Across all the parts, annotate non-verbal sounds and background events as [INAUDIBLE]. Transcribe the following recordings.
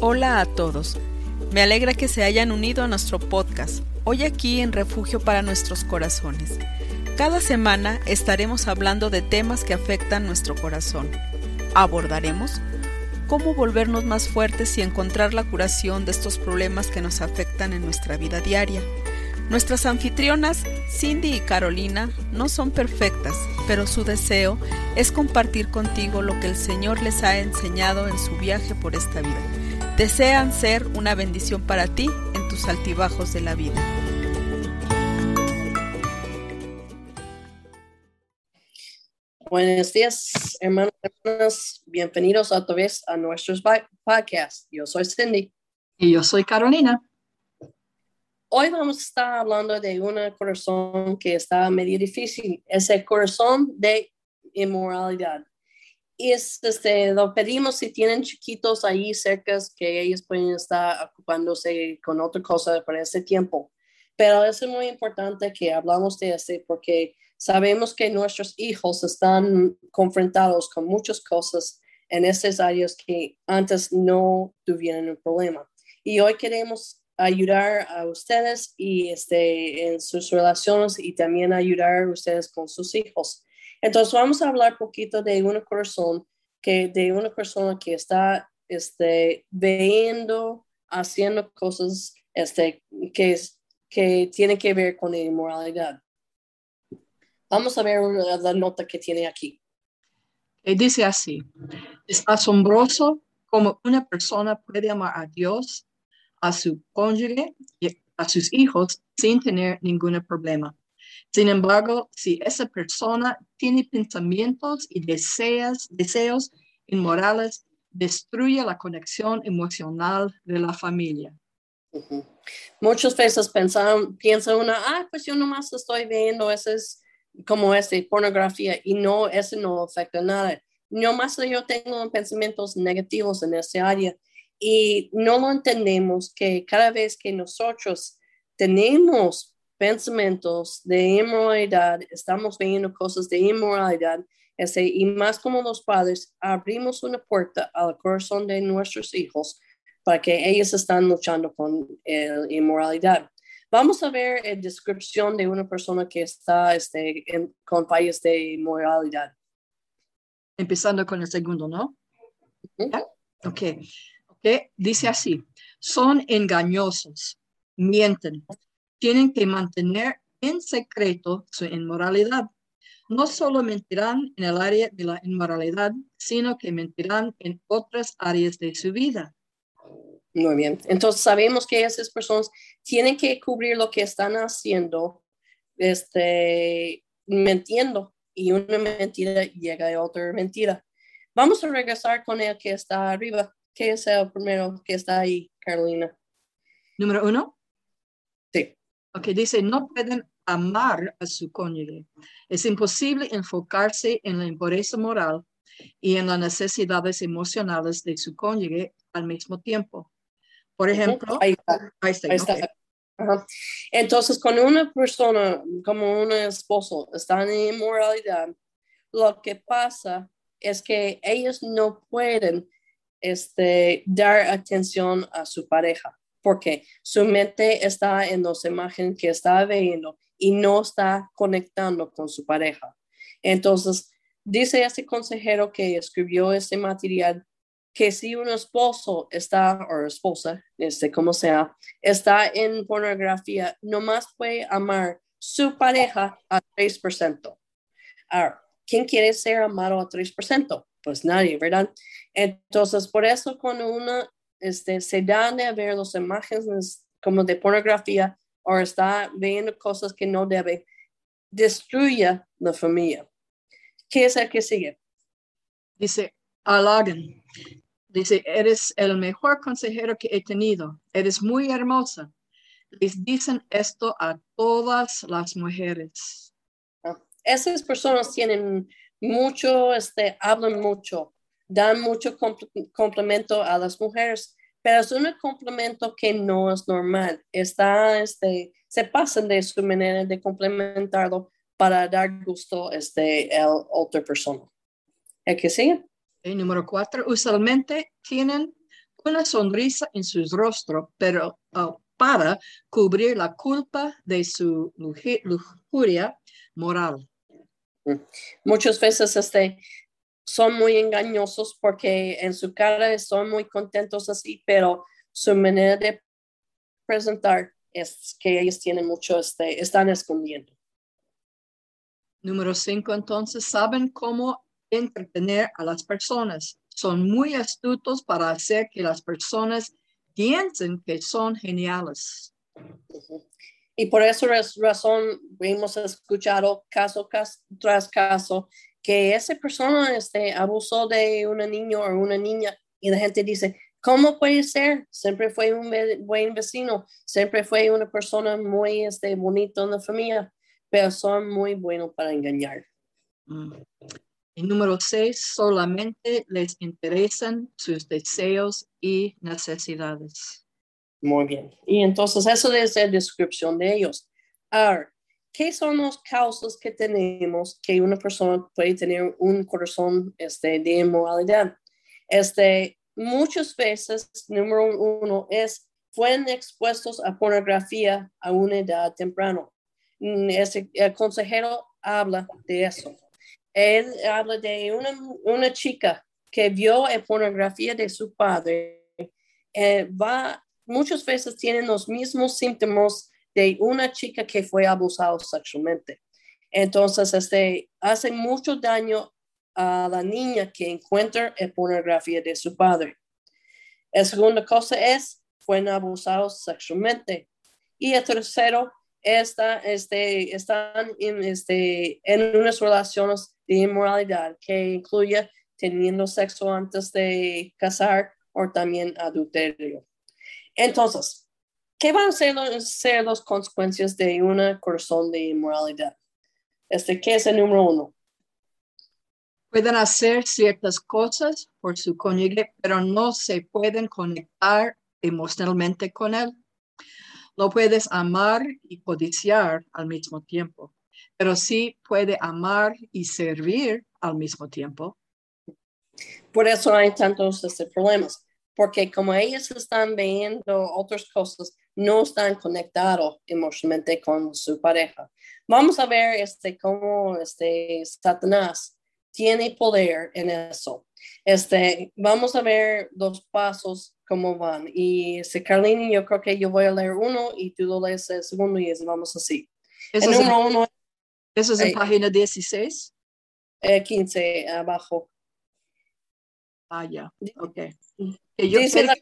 Hola a todos. Me alegra que se hayan unido a nuestro podcast, hoy aquí en Refugio para nuestros corazones. Cada semana estaremos hablando de temas que afectan nuestro corazón. Abordaremos cómo volvernos más fuertes y encontrar la curación de estos problemas que nos afectan en nuestra vida diaria. Nuestras anfitrionas, Cindy y Carolina, no son perfectas, pero su deseo es compartir contigo lo que el Señor les ha enseñado en su viaje por esta vida. Desean ser una bendición para ti en tus altibajos de la vida. Buenos días, hermanos y hermanas. Bienvenidos otra vez a nuestros podcasts. Yo soy Cindy. Y yo soy Carolina. Hoy vamos a estar hablando de un corazón que está medio difícil, es el corazón de inmoralidad. Y es, este, lo pedimos si tienen chiquitos ahí cerca que ellos pueden estar ocupándose con otra cosa para ese tiempo. Pero es muy importante que hablamos de este porque sabemos que nuestros hijos están confrontados con muchas cosas en esas áreas que antes no tuvieron un problema. Y hoy queremos ayudar a ustedes y este, en sus relaciones y también ayudar a ustedes con sus hijos. Entonces vamos a hablar poquito de una persona que de una persona que está este, viendo, haciendo cosas este, que, que tienen que ver con la inmoralidad. Vamos a ver la nota que tiene aquí. Y dice así, es asombroso cómo una persona puede amar a Dios a su cónyuge y a sus hijos sin tener ningún problema. Sin embargo, si esa persona tiene pensamientos y deseos, deseos inmorales, destruye la conexión emocional de la familia. Muchas veces pensan, piensa una, ah, pues yo nomás estoy viendo, eso es como ese pornografía y no, eso no afecta nada. No más yo tengo pensamientos negativos en ese área y no lo entendemos que cada vez que nosotros tenemos pensamientos de inmoralidad, estamos viendo cosas de inmoralidad, ese, y más como los padres, abrimos una puerta al corazón de nuestros hijos para que ellos están luchando con la inmoralidad. Vamos a ver la descripción de una persona que está este, con fallas de inmoralidad. Empezando con el segundo, ¿no? Ok que dice así, son engañosos, mienten, tienen que mantener en secreto su inmoralidad. No solo mentirán en el área de la inmoralidad, sino que mentirán en otras áreas de su vida. Muy bien. Entonces sabemos que esas personas tienen que cubrir lo que están haciendo, este, mintiendo, y una mentira llega a otra mentira. Vamos a regresar con el que está arriba. ¿Qué es el primero que está ahí, Carolina? Número uno. Sí. Ok, dice, no pueden amar a su cónyuge. Es imposible enfocarse en la impureza moral y en las necesidades emocionales de su cónyuge al mismo tiempo. Por ejemplo, ahí está. Entonces, cuando una persona como un esposo está en inmoralidad, lo que pasa es que ellos no pueden este, dar atención a su pareja, porque su mente está en las imágenes que está viendo y no está conectando con su pareja. Entonces, dice ese consejero que escribió este material que si un esposo está, o esposa, este, como sea, está en pornografía, nomás puede amar su pareja a 3%. Ahora, ¿quién quiere ser amado a 3%? Pues nadie, ¿verdad? Entonces, por eso cuando uno este, se da de ver las imágenes como de pornografía o está viendo cosas que no debe, destruye la familia. ¿Qué es el que sigue? Dice, halagan. Dice, eres el mejor consejero que he tenido. Eres muy hermosa. Les dicen esto a todas las mujeres. Ah, esas personas tienen mucho, este, hablan mucho, dan mucho complemento a las mujeres, pero es un complemento que no es normal. Está, este, se pasan de su manera de complementarlo para dar gusto este, a otra persona. ¿El que sigue? El número cuatro, usualmente tienen una sonrisa en su rostro, pero uh, para cubrir la culpa de su lujuria moral. Muchas veces este, son muy engañosos porque en su cara son muy contentos así, pero su manera de presentar es que ellos tienen mucho, este, están escondiendo. Número cinco, entonces, saben cómo entretener a las personas. Son muy astutos para hacer que las personas piensen que son geniales. Y por esa raz- razón hemos escuchado caso cas- tras caso que esa persona este, abusó de una niña o una niña y la gente dice, ¿cómo puede ser? Siempre fue un buen vecino, siempre fue una persona muy este, bonita en la familia, pero son muy buenos para engañar. Mm. Y número seis, solamente les interesan sus deseos y necesidades. Muy bien. Y entonces eso es la descripción de ellos. Ahora, ¿qué son las causas que tenemos que una persona puede tener un corazón este, de inmoralidad? Este, muchas veces, número uno, es fueron expuestos a pornografía a una edad temprana. Mm, Ese, el consejero habla de eso. Él habla de una, una chica que vio la pornografía de su padre. eh, va muchas veces tienen los mismos síntomas de una chica que fue abusada sexualmente. Entonces, este, hace mucho daño a la niña que encuentra la pornografía de su padre. La segunda cosa es, fueron abusados sexualmente. Y el tercero, está, este, están en, este, en unas relaciones de inmoralidad que incluye teniendo sexo antes de casar o también adulterio. Entonces, ¿qué van a ser, los- ser las consecuencias de una corazón de inmoralidad? Este, ¿qué es el número uno? Pueden hacer ciertas cosas por su cónyuge, pero no se pueden conectar emocionalmente con él. Lo puedes amar y codiciar al mismo tiempo, pero sí puede amar y servir al mismo tiempo. Por eso hay tantos este, problemas, porque como ellos están viendo otras cosas, no están conectados emocionalmente con su pareja. Vamos a ver este, cómo este, Satanás tiene poder en eso. Este, vamos a ver los pasos cómo van. Y este, Carlini, yo creo que yo voy a leer uno y tú lo lees el segundo y vamos así. Eso El es, en, número uno eso es en eh, página 16. es 15 abajo. Ah, ya. Ok. Que yo Dice la-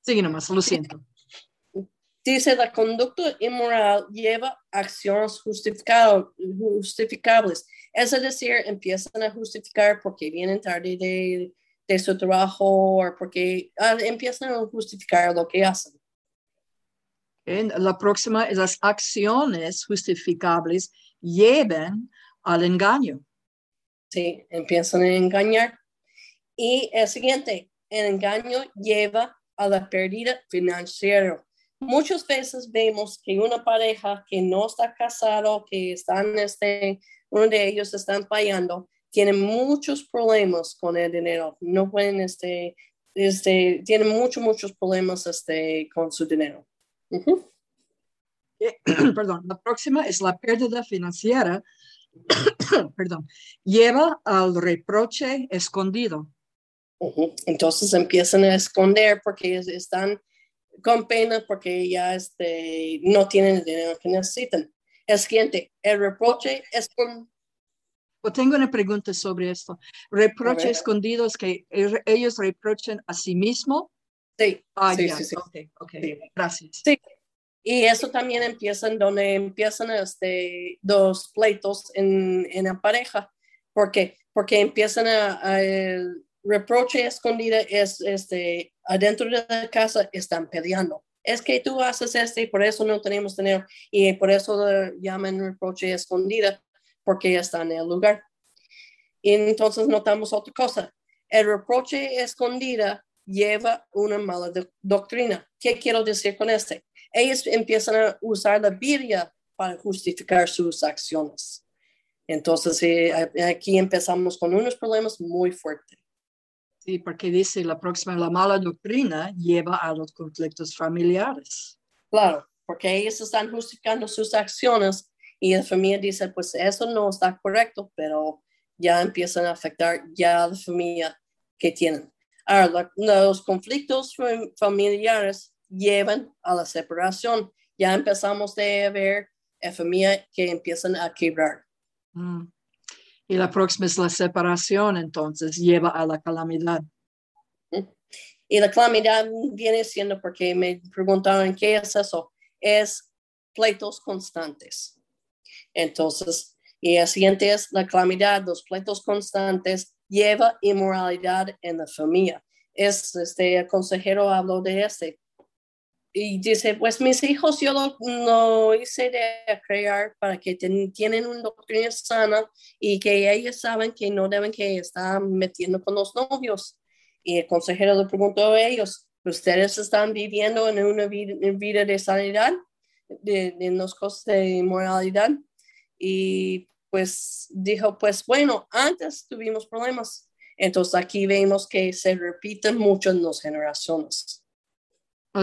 Sigue nomás, lo siento. Dice, la conducta inmoral lleva acciones justificables. Es decir, empiezan a justificar porque vienen tarde de, de su trabajo o porque ah, empiezan a justificar lo que hacen. Ok, La próxima es las acciones justificables llevan al engaño. Sí, empiezan a engañar. Y el siguiente, el engaño lleva a la pérdida financiera. Muchas veces vemos que una pareja que no está casado, que están, este, uno de ellos están fallando, tiene muchos problemas con el dinero. No pueden, este, este, tienen muchos, muchos problemas, este, con su dinero. Ujú. Eh, [CLEARS THROAT] Perdón, la próxima es la pérdida financiera. [CLEARS THROAT] Perdón, lleva al reproche escondido. Ujú. Entonces empiezan a esconder porque es- están con pena porque ya este, no tienen el dinero que necesitan. El siguiente, el reproche es con... Pues tengo una pregunta sobre esto. Reproche ver. escondido es que er- ellos reprochen a sí mismo. Sí, Ah, sí, sí, sí. ok, ok, Sí. gracias. Sí. Y eso también empiezan donde empiezan este, los pleitos en, en la pareja. ¿Por qué? Porque empiezan a, a- el reproche escondida es este, adentro de la casa están peleando. Es que tú haces este y por eso no tenemos dinero y por eso lo llaman reproche escondida porque está en el lugar. Y entonces notamos otra cosa. El reproche escondida lleva una mala doc- doctrina. ¿Qué quiero decir con este? Ellos empiezan a usar la Biblia para justificar sus acciones. Entonces, eh, aquí empezamos con unos problemas muy fuertes. Sí, porque dice la próxima, la mala doctrina lleva a los conflictos familiares. Claro, porque ellos están justificando sus acciones y la familia dice, pues eso no está correcto, pero ya empiezan a afectar ya a la familia que tienen. Ahora, los conflictos familiares llevan a la separación. Ya empezamos a ver a familia que empiezan a quebrar. Mm. Y la próxima es la separación, entonces lleva a la calamidad. Y la calamidad viene siendo, porque me preguntaron qué es eso, es pleitos constantes. Entonces, y el siguiente es la calamidad, los pleitos constantes lleva inmoralidad en la familia. Es, este, el consejero habló de este y dice, pues mis hijos yo lo, hice de crear para que tienen una doctrina sana y que ellos saben que no deben que estar metiendo con los novios. Y el consejero le preguntó a ellos, ¿ustedes están viviendo en una vida, de sanidad, de, de los cosas de moralidad? Y pues dijo, pues bueno, antes tuvimos problemas. Entonces aquí vemos que se repiten mucho en las generaciones.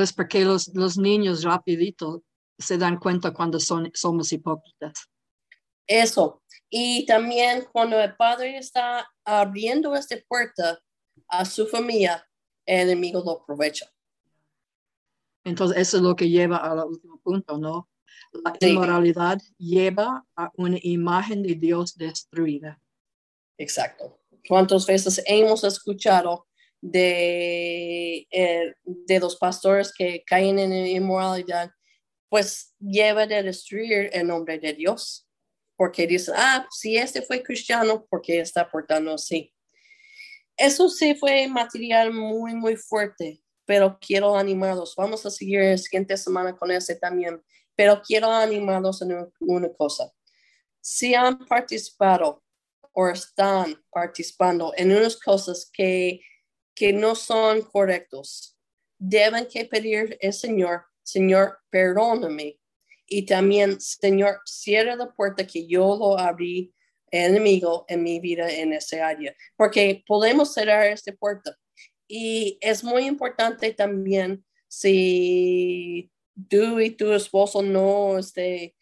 Es porque los, los niños rapidito se dan cuenta cuando son, somos hipócritas. Eso. Y también cuando el padre está abriendo esta puerta a su familia, el enemigo lo aprovecha. Entonces, eso es lo que lleva al último punto, ¿no? La inmoralidad lleva a una imagen de Dios destruida. Exacto. ¿Cuántas veces hemos escuchado de, eh, de los pastores que caen en inmoralidad, pues lleva a destruir el nombre de Dios. Porque dice, ah, si este fue cristiano, porque está portando así? Eso sí fue material muy, muy fuerte, pero quiero animarlos. Vamos a seguir la siguiente semana con ese también, pero quiero animarlos en una cosa. Si han participado o están participando en unas cosas que que no son correctos. Deben que pedir al Señor, Señor, perdóname. Y también, Señor, cierra la puerta que yo lo abrí enemigo en mi vida en ese área, porque podemos cerrar esta puerta. Y es muy importante también si tú y tu esposo no, este,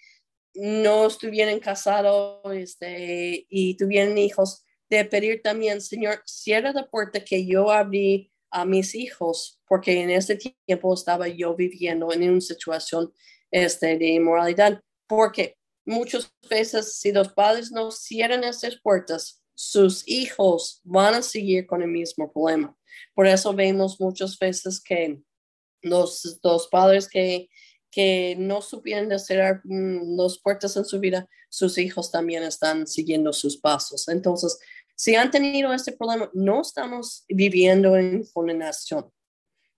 no estuvieran casados este, y tuvieran hijos, de pedir también, Señor, cierra la puerta que yo abrí a mis hijos, porque en ese tiempo estaba yo viviendo en una situación este, de inmoralidad, porque muchas veces si los padres no cierran esas puertas, sus hijos van a seguir con el mismo problema. Por eso vemos muchas veces que los, los padres que, que no supieron cerrar mm, las puertas en su vida, sus hijos también están siguiendo sus pasos. Entonces, si han tenido este problema, no estamos viviendo en condenación,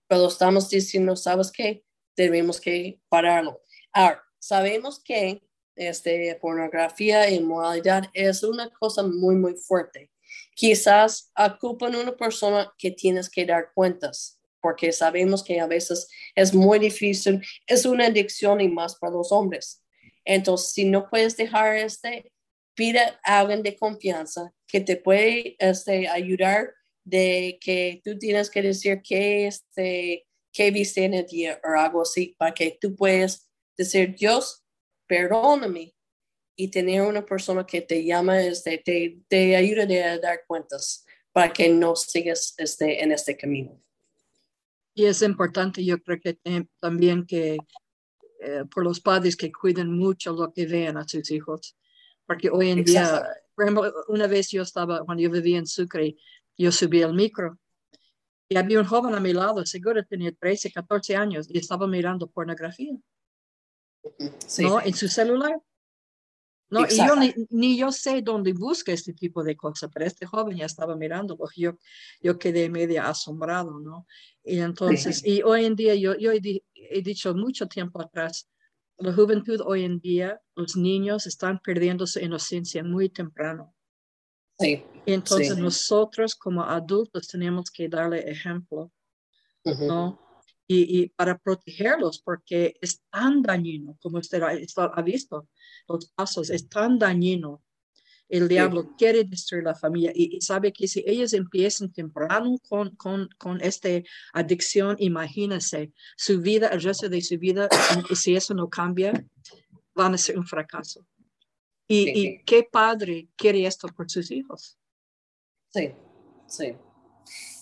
pero estamos diciendo, ¿sabes qué? Debemos que pararlo. Ahora, sabemos que este, pornografía y moralidad es una cosa muy, muy fuerte. Quizás ocupan una persona que tienes que dar cuentas, porque sabemos que a veces es muy difícil, es una adicción y más para los hombres. Entonces, si no puedes dejar este, pide a alguien de confianza que te puede este, ayudar de que tú tienes que decir que este, qué viste en el día o algo así, para que tú puedas decir, Dios, perdóname, y tener una persona que te llama, este, te, te ayude a dar cuentas para que no sigas este, en este camino. Y es importante, yo creo que también que eh, por los padres que cuiden mucho lo que vean a sus hijos, porque hoy en día, por ejemplo, una vez yo estaba, cuando yo vivía en Sucre, yo subí al micro y había un joven a mi lado, seguro tenía 13, 14 años y estaba mirando pornografía. ¿No? En su celular. No, y yo ni, yo sé dónde busca este tipo de cosas, pero este joven ya estaba mirando, yo, yo quedé media asombrado, ¿no? Y entonces, y hoy en día, yo, yo he dicho mucho tiempo atrás, la juventud hoy en día, los niños están perdiendo su inocencia muy temprano. Sí, y entonces nosotros como adultos tenemos que darle ejemplo, ¿no? Y, y, para protegerlos, porque es tan dañino, como usted ha, visto, los pasos, es tan dañino El diablo quiere destruir la familia y, sabe que si ellos empiezan temprano con, con, con esta adicción, imagínense su vida, el resto de su vida, y si eso no cambia, van a ser un fracaso. Y, y qué padre quiere esto por sus hijos. Sí, sí.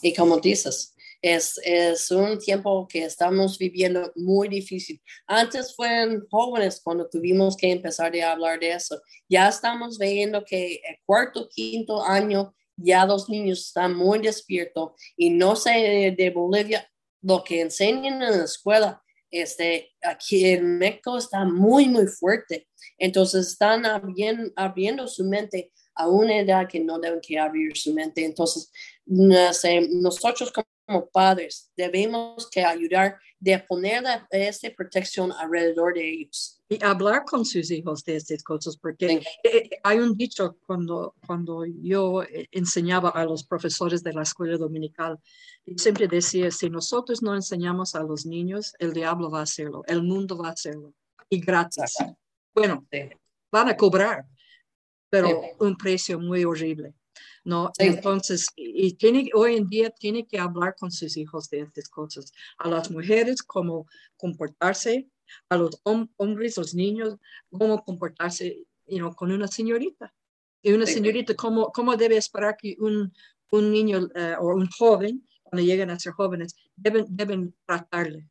Y como dices, es, es un tiempo que estamos viviendo muy difícil. Antes fueron jóvenes cuando tuvimos que empezar a hablar de eso. Ya estamos viendo que el cuarto, quinto año, ya los niños están muy despiertos y no sé de Bolivia, lo que enseñan en la escuela, este, aquí en México está muy, muy fuerte. Entonces están abriendo, abriendo su mente a una edad que no deben que abrir su mente. Entonces, nosotros como padres debemos que ayudar de poner esta protección alrededor de ellos. Y hablar con sus hijos de estas cosas, porque eh, hay un dicho cuando, cuando yo eh, enseñaba a los profesores de la escuela dominical, siempre decía, si nosotros no enseñamos a los niños, el diablo va a hacerlo, el mundo va a hacerlo, y gratis. Bueno, van a cobrar, pero un precio muy horrible. ¿No? Entonces, y tiene, hoy en día tiene que hablar con sus hijos de estas cosas. A las mujeres, cómo comportarse, a los hombres, los niños, cómo comportarse you con una señorita. Y una señorita, cómo, cómo debe esperar que un, un niño eh, o un joven, cuando lleguen a ser jóvenes, deben, deben tratarle.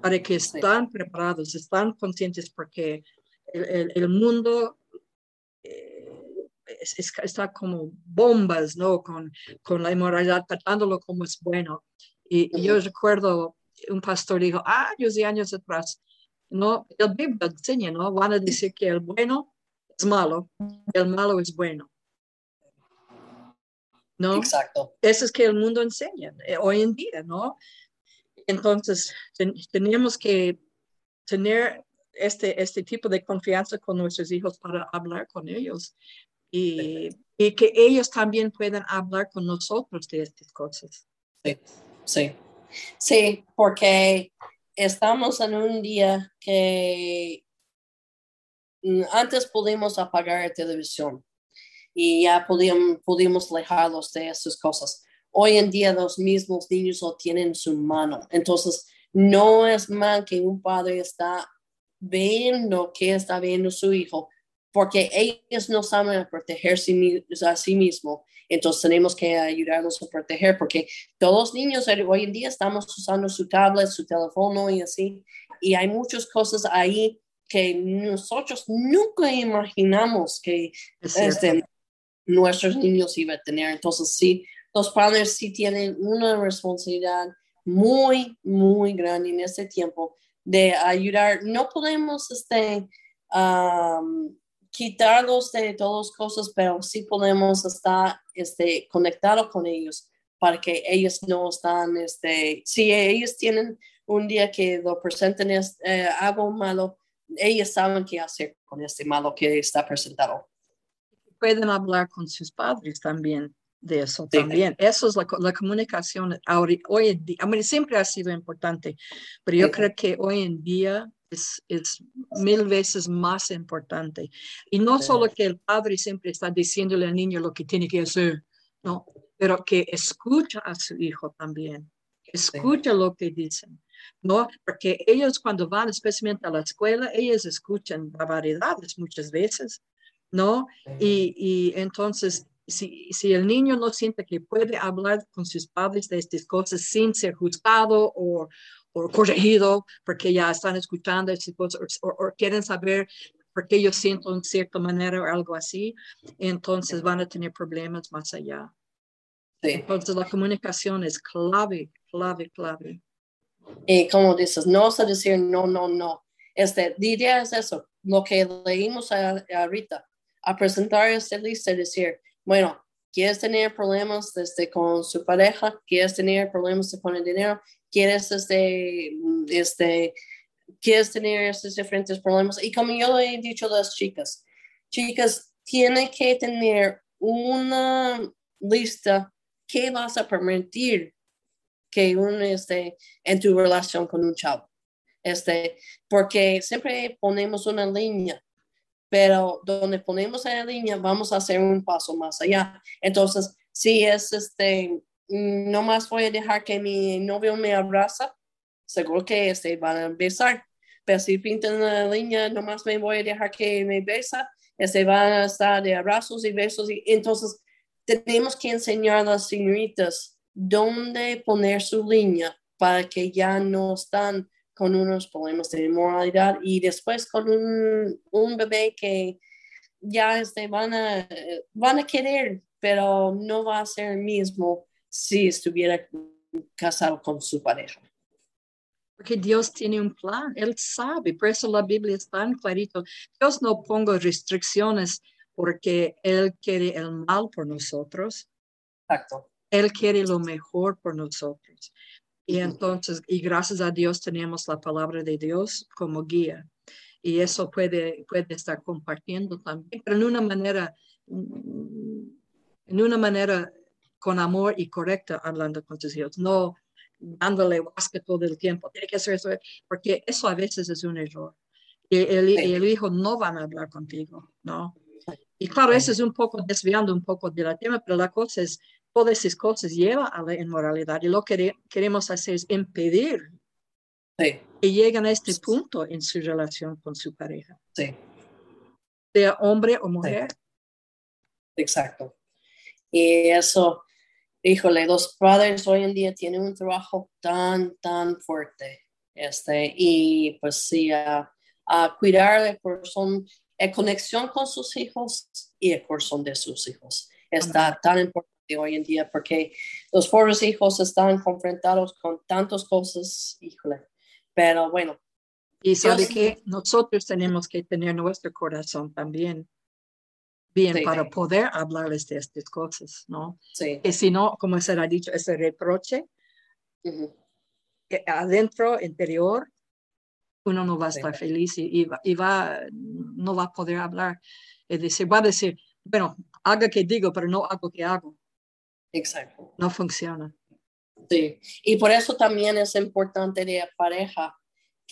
Para que están preparados, están conscientes porque el, el mundo está como bombas, ¿no? Con, con la inmoralidad, tratándolo como es bueno. Y, yo recuerdo un pastor dijo, años y años atrás, no, el Biblia enseña, ¿no? Van a decir que el bueno es malo, el malo es bueno. ¿No? Exacto. Eso es que el mundo enseña eh, hoy en día, ¿no? Entonces, tenemos que tener este, este tipo de confianza con nuestros hijos para hablar con ellos y, y, que ellos también puedan hablar con nosotros de estas cosas. Sí, sí. Sí, porque estamos en un día que antes pudimos apagar la televisión y ya pudimos, pudimos alejarlos de esas cosas. Hoy en día los mismos niños lo tienen en su mano. Entonces, no es mal que un padre está viendo que está viendo su hijo porque ellos no saben protegerse a sí mismos. Entonces tenemos que ayudarlos a proteger porque todos los niños hoy en día estamos usando su tablet, su teléfono y así. Y hay muchas cosas ahí que nosotros nunca imaginamos que este, nuestros niños iban a tener. Entonces sí, los padres sí tienen una responsabilidad muy, muy grande en este tiempo de ayudar. No podemos este, quitarlos de todas las cosas, pero sí podemos estar este, conectados con ellos para que ellos no están, este, si ellos tienen un día que lo presenten eh, algo malo, ellos saben qué hacer con este malo que está presentado. Pueden hablar con sus padres también de eso también. Eso es la, la comunicación hoy en día. siempre ha sido importante, pero yo creo que hoy en día es, mil veces más importante. Y no solo que el padre siempre está diciéndole al niño lo que tiene que hacer, no, pero que escucha a su hijo también, escucha lo que dicen. ¿no? Porque ellos cuando van especialmente a la escuela, ellos escuchan variedades muchas veces, ¿no? Y, y entonces, si, si, el niño no siente que puede hablar con sus padres de estas cosas sin ser juzgado o, o corregido porque ya están escuchando o, quieren saber por qué yo siento en cierta manera o algo así, entonces van a tener problemas más allá. Entonces la comunicación es clave, clave, clave. Y como dices, no es decir no, no, no. Este, diría es eso, lo que leímos ahorita, a presentar esta lista, decir, bueno, quieres tener problemas desde con su pareja, quieres tener problemas con el dinero, quieres, este, este, quieres tener estos diferentes problemas. Y como yo he dicho a las chicas, chicas, tiene que tener una lista que vas a permitir que uno esté en tu relación con un chavo. Este, porque siempre ponemos una línea pero donde ponemos la línea vamos a hacer un paso más allá. Entonces, si es este, no más voy a dejar que mi novio me abraza, seguro que este van a besar. Pero si pintan la línea, no más me voy a dejar que me besa, este van a estar de abrazos y besos. Y entonces, tenemos que enseñar a las señoritas dónde poner su línea para que ya no están con unos problemas de moralidad y después con un, un bebé que ya este, van, a, van a querer, pero no va a ser el mismo si estuviera casado con su pareja. Porque Dios tiene un plan, Él sabe, por eso la Biblia es tan clarito. Dios no ponga restricciones porque Él quiere el mal por nosotros. Exacto. Él quiere lo mejor por nosotros. Y entonces, y gracias a Dios tenemos la palabra de Dios como guía. Y eso puede, puede estar compartiendo también, pero en una manera, en una manera con amor y correcta hablando con tus hijos, no dándole vasque todo el tiempo. Tiene que hacer eso, porque eso a veces es un error. Y el, el hijo no van a hablar contigo, ¿no? Y claro, eso es un poco desviando un poco de la tema, pero la cosa es, todas esas cosas llevan a la inmoralidad y lo que queremos hacer es impedir que lleguen a este punto en su relación con su pareja. Sí. Sea hombre o mujer. Exacto. Y eso, híjole, los padres hoy en día tienen un trabajo tan, tan fuerte. Este, y pues sí, a, cuidar de corazón, en conexión con sus hijos y el corazón de sus hijos. Está tan importante hoy en día porque los pobres hijos están confrontados con tantas cosas, híjole, pero bueno. Y sabe que nosotros tenemos que tener nuestro corazón también bien para poder hablarles de estas cosas, ¿no? Sí. Que si no, como se ha dicho, ese reproche adentro, interior, uno no va a estar feliz y, y, va, no va a poder hablar. Es decir, va a decir, bueno, haga que digo, pero no hago que hago. Exacto. No funciona. Sí, y por eso también es importante de pareja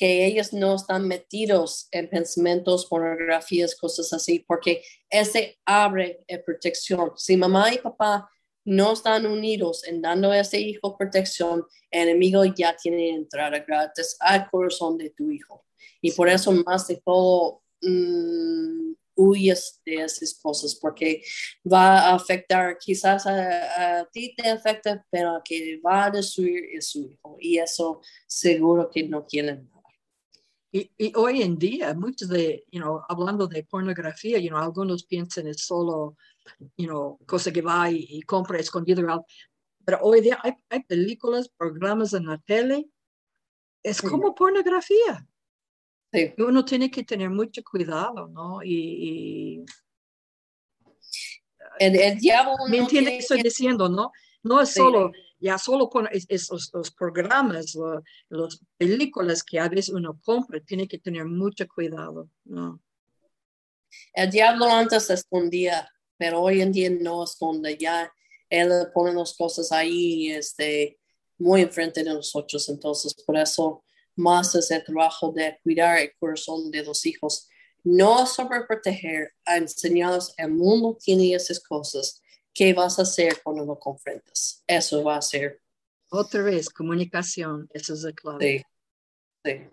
que ellos no están metidos en pensamientos, pornografías, cosas así, porque ese abre protección. Si mamá y papá no están unidos en dando a ese hijo protección, el enemigo ya tiene entrada gratis al corazón de tu hijo. Y por eso más de todo, mm, huyes de esas cosas porque va a afectar, quizás a, ti te afecta, pero a que va a destruir es su hijo y eso seguro que no quieren nada. Y, y, hoy en día, muchos de, you know, hablando de pornografía, you know, algunos piensan es solo, you know, cosa que va y, compra escondido. Pero hoy día hay, hay, películas, programas en la tele, es como pornografía. Uno tiene que tener mucho cuidado, ¿no? Y, el, diablo ¿Me entiende que estoy diciendo, no? No es solo, ya solo con esos los programas, las películas que a veces uno compra, tiene que tener mucho cuidado. El diablo antes escondía, pero hoy en día no esconde, ya él pone las cosas ahí, este, muy enfrente de nosotros, entonces por eso más es el trabajo de cuidar el corazón de los hijos, no sobreproteger, enseñarles el mundo tiene esas cosas. ¿Qué vas a hacer cuando lo confrontas? Eso va a ser. Otra vez, comunicación, eso es el clave. Sí, sí.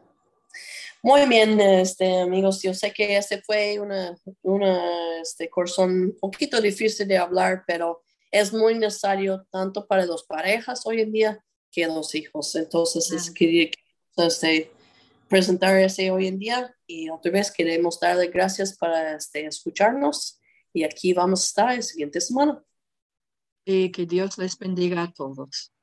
Muy bien, este, amigos, yo sé que este fue una, una este, corazón un poquito difícil de hablar, pero es muy necesario tanto para las parejas hoy en día que los hijos. Entonces, es que este, presentar ese hoy en día y otra vez queremos darle gracias para este, escucharnos y aquí vamos a estar la siguiente semana. Y que Dios les bendiga a todos.